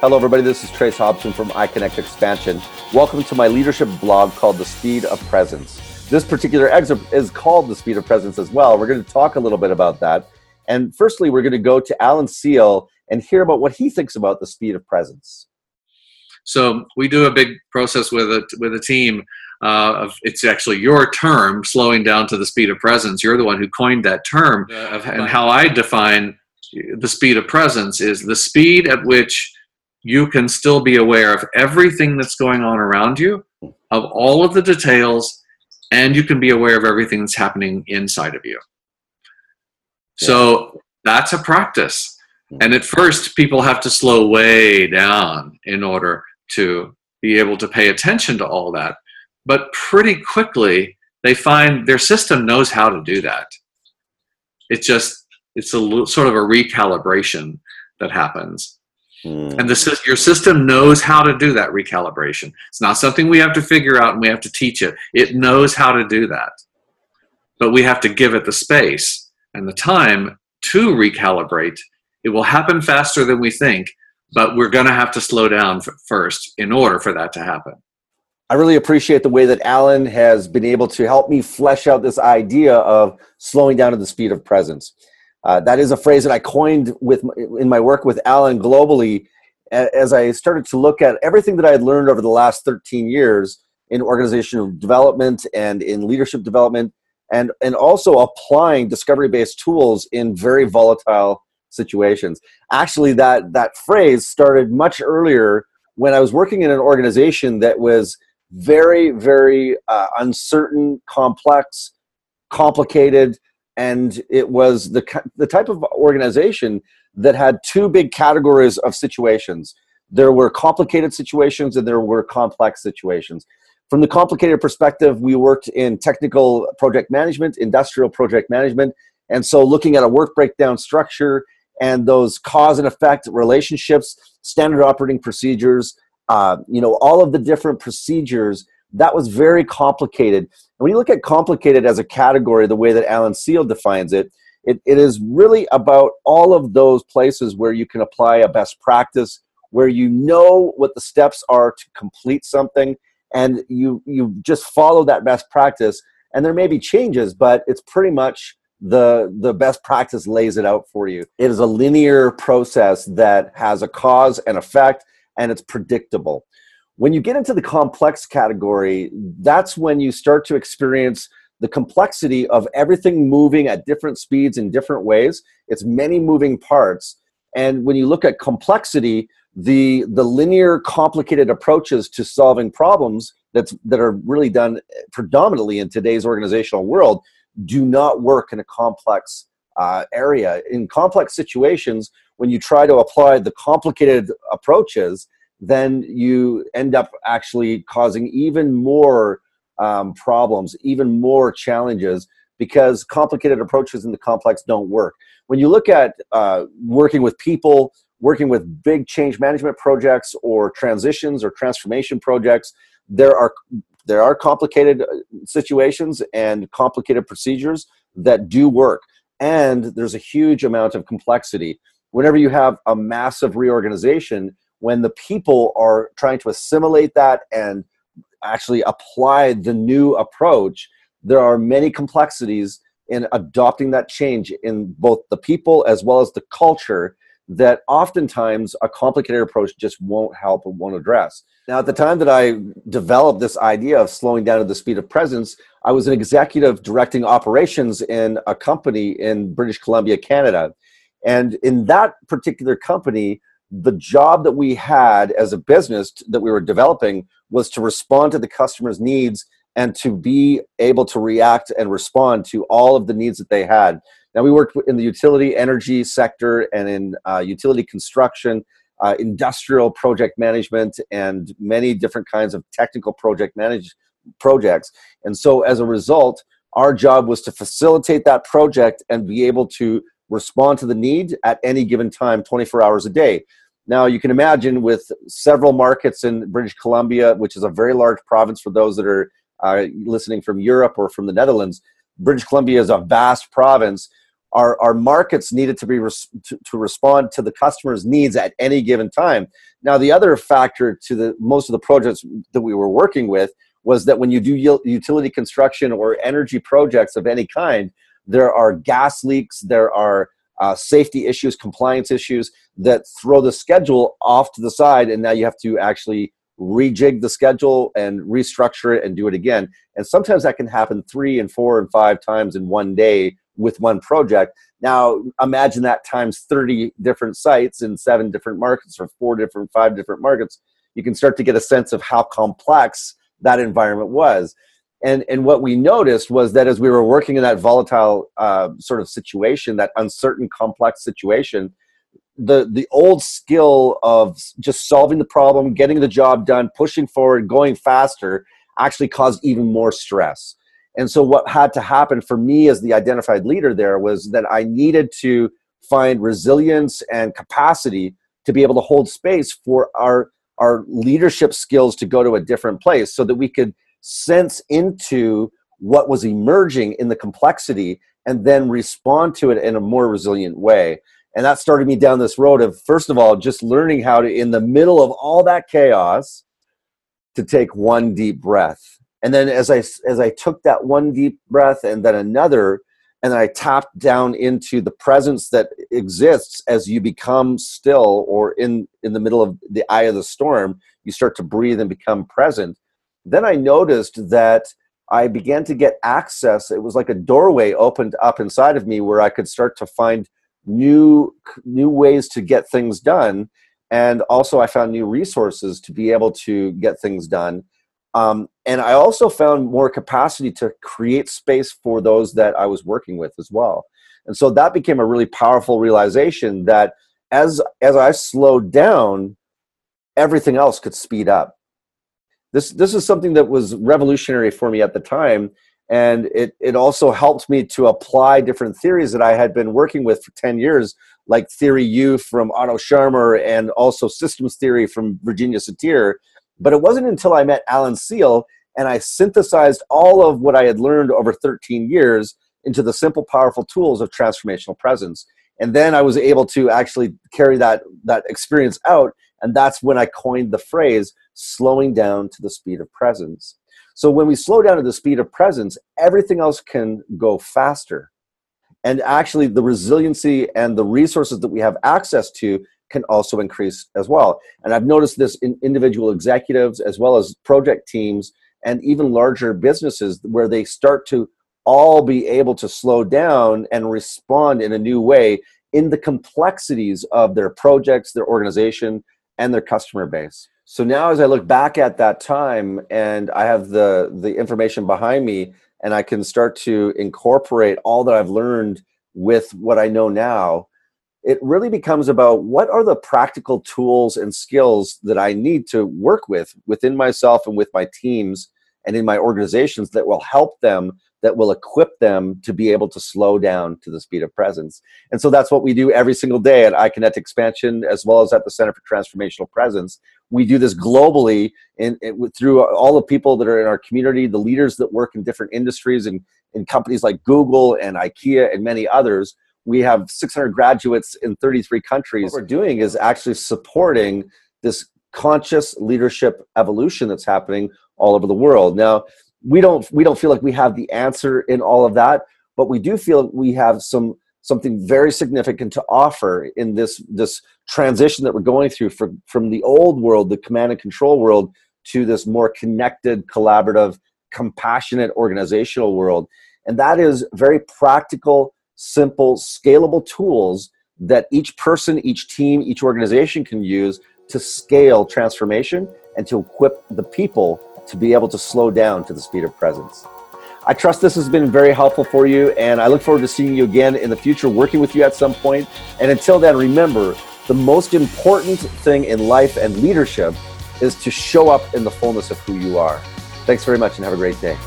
Hello, everybody. This is Trace Hobson from iConnect Expansion. Welcome to my leadership blog called The Speed of Presence. This particular excerpt is called The Speed of Presence as well. We're going to talk a little bit about that. And firstly, we're going to go to Alan Seale and hear about what he thinks about the speed of presence. So we do a big process with a with a team. Uh, of it's actually your term, slowing down to the speed of presence. You're the one who coined that term, uh, and how I define the speed of presence is the speed at which you can still be aware of everything that's going on around you, of all of the details, and you can be aware of everything that's happening inside of you. So that's a practice. Hmm. And at first, people have to slow way down in order to be able to pay attention to all that. But pretty quickly, they find their system knows how to do that. It's just, it's a sort of a recalibration that happens. Mm. And the, your system knows how to do that recalibration. It's not something we have to figure out and we have to teach it. It knows how to do that. But we have to give it the space and the time to recalibrate. It will happen faster than we think, but we're going to have to slow down first in order for that to happen. I really appreciate the way that Alan has been able to help me flesh out this idea of slowing down to the speed of presence. Uh, that is a phrase that I coined with in my work with Alan globally as I started to look at everything that I had learned over the last 13 years in organizational development and in leadership development and, and also applying discovery-based tools in very volatile situations. Actually, that, that phrase started much earlier when I was working in an organization that was very, very uh, uncertain, complex, complicated, and it was the the type of organization that had two big categories of situations. There were complicated situations and there were complex situations. From the complicated perspective, we worked in technical project management, industrial project management, and so looking at a work breakdown structure and those cause and effect relationships, standard operating procedures, uh, you know, all of the different procedures that was very complicated. When you look at complicated as a category, the way that Alan Seale defines it, it, it is really about all of those places where you can apply a best practice, where you know what the steps are to complete something, and you you just follow that best practice. And there may be changes, but it's pretty much the the best practice lays it out for you. It is a linear process that has a cause and effect, and it's predictable. When you get into the complex category, that's when you start to experience the complexity of everything moving at different speeds in different ways. It's many moving parts. And when you look at complexity, the, the linear, complicated approaches to solving problems that's, that are really done predominantly in today's organizational world do not work in a complex uh, area. In complex situations, when you try to apply the complicated approaches, then you end up actually causing even more um, problems, even more challenges because complicated approaches in the complex don't work. When you look at uh, working with people, working with big change management projects or transitions or transformation projects, there are there are complicated uh, situations and complicated procedures that do work, and there's a huge amount of complexity. Whenever you have a massive reorganization, when the people are trying to assimilate that and actually apply the new approach, there are many complexities in adopting that change in both the people as well as the culture that oftentimes a complicated approach just won't help and won't address. Now, at the time that I developed this idea of slowing down to the speed of presence, I was an executive directing operations in a company in British Columbia, Canada. And in that particular company, the job that we had as a business that we were developing was to respond to the customer's needs and to be able to react and respond to all of the needs that they had. Now, we worked in the utility energy sector and in uh, utility construction, uh, industrial project management, and many different kinds of technical project manage projects. And so, as a result, our job was to facilitate that project and be able to respond to the need at any given time 24 hours a day. Now, you can imagine with several markets in British Columbia, which is a very large province for those that are uh, listening from Europe or from the Netherlands, British Columbia is a vast province. our, our markets needed to be res- to, to respond to the customer's needs at any given time. Now, the other factor to the most of the projects that we were working with was that when you do utility construction or energy projects of any kind, there are gas leaks, there are uh, safety issues, compliance issues that throw the schedule off to the side, and now you have to actually rejig the schedule and restructure it and do it again. And sometimes that can happen three and four and five times in one day with one project. Now, imagine that times 30 different sites in seven different markets or four different, five different markets. You can start to get a sense of how complex that environment was. And, and what we noticed was that as we were working in that volatile uh, sort of situation, that uncertain, complex situation, the, the old skill of just solving the problem, getting the job done, pushing forward, going faster actually caused even more stress. And so, what had to happen for me as the identified leader there was that I needed to find resilience and capacity to be able to hold space for our, our leadership skills to go to a different place so that we could sense into what was emerging in the complexity and then respond to it in a more resilient way. And that started me down this road of, first of all, just learning how to, in the middle of all that chaos, to take one deep breath and then as i as i took that one deep breath and then another and i tapped down into the presence that exists as you become still or in in the middle of the eye of the storm you start to breathe and become present then i noticed that i began to get access it was like a doorway opened up inside of me where i could start to find new new ways to get things done and also i found new resources to be able to get things done um, and I also found more capacity to create space for those that I was working with as well. And so that became a really powerful realization that as as I slowed down, everything else could speed up. This this is something that was revolutionary for me at the time. And it, it also helped me to apply different theories that I had been working with for 10 years, like Theory U from Otto Scharmer and also systems theory from Virginia Satir, but it wasn't until I met Alan Seale and I synthesized all of what I had learned over 13 years into the simple, powerful tools of transformational presence. And then I was able to actually carry that, that experience out. And that's when I coined the phrase slowing down to the speed of presence. So when we slow down to the speed of presence, everything else can go faster. And actually, the resiliency and the resources that we have access to can also increase as well. And I've noticed this in individual executives as well as project teams and even larger businesses where they start to all be able to slow down and respond in a new way in the complexities of their projects, their organization, and their customer base. So now as I look back at that time and I have the the information behind me and I can start to incorporate all that I've learned with what I know now, it really becomes about what are the practical tools and skills that I need to work with within myself and with my teams and in my organizations that will help them that will equip them to be able to slow down to the speed of presence. And so that's what we do every single day at iConnect Expansion as well as at the Center for Transformational Presence. We do this globally in, in, through all the people that are in our community, the leaders that work in different industries and in companies like Google and IKEA and many others we have 600 graduates in 33 countries. What we're doing is actually supporting this conscious leadership evolution that's happening all over the world. Now, we don't we don't feel like we have the answer in all of that, but we do feel we have some something very significant to offer in this this transition that we're going through from from the old world, the command and control world, to this more connected, collaborative, compassionate organizational world. And that is very practical simple, scalable tools that each person, each team, each organization can use to scale transformation and to equip the people to be able to slow down to the speed of presence. I trust this has been very helpful for you, and I look forward to seeing you again in the future, working with you at some point. And until then, remember the most important thing in life and leadership is to show up in the fullness of who you are. Thanks very much, and have a great day.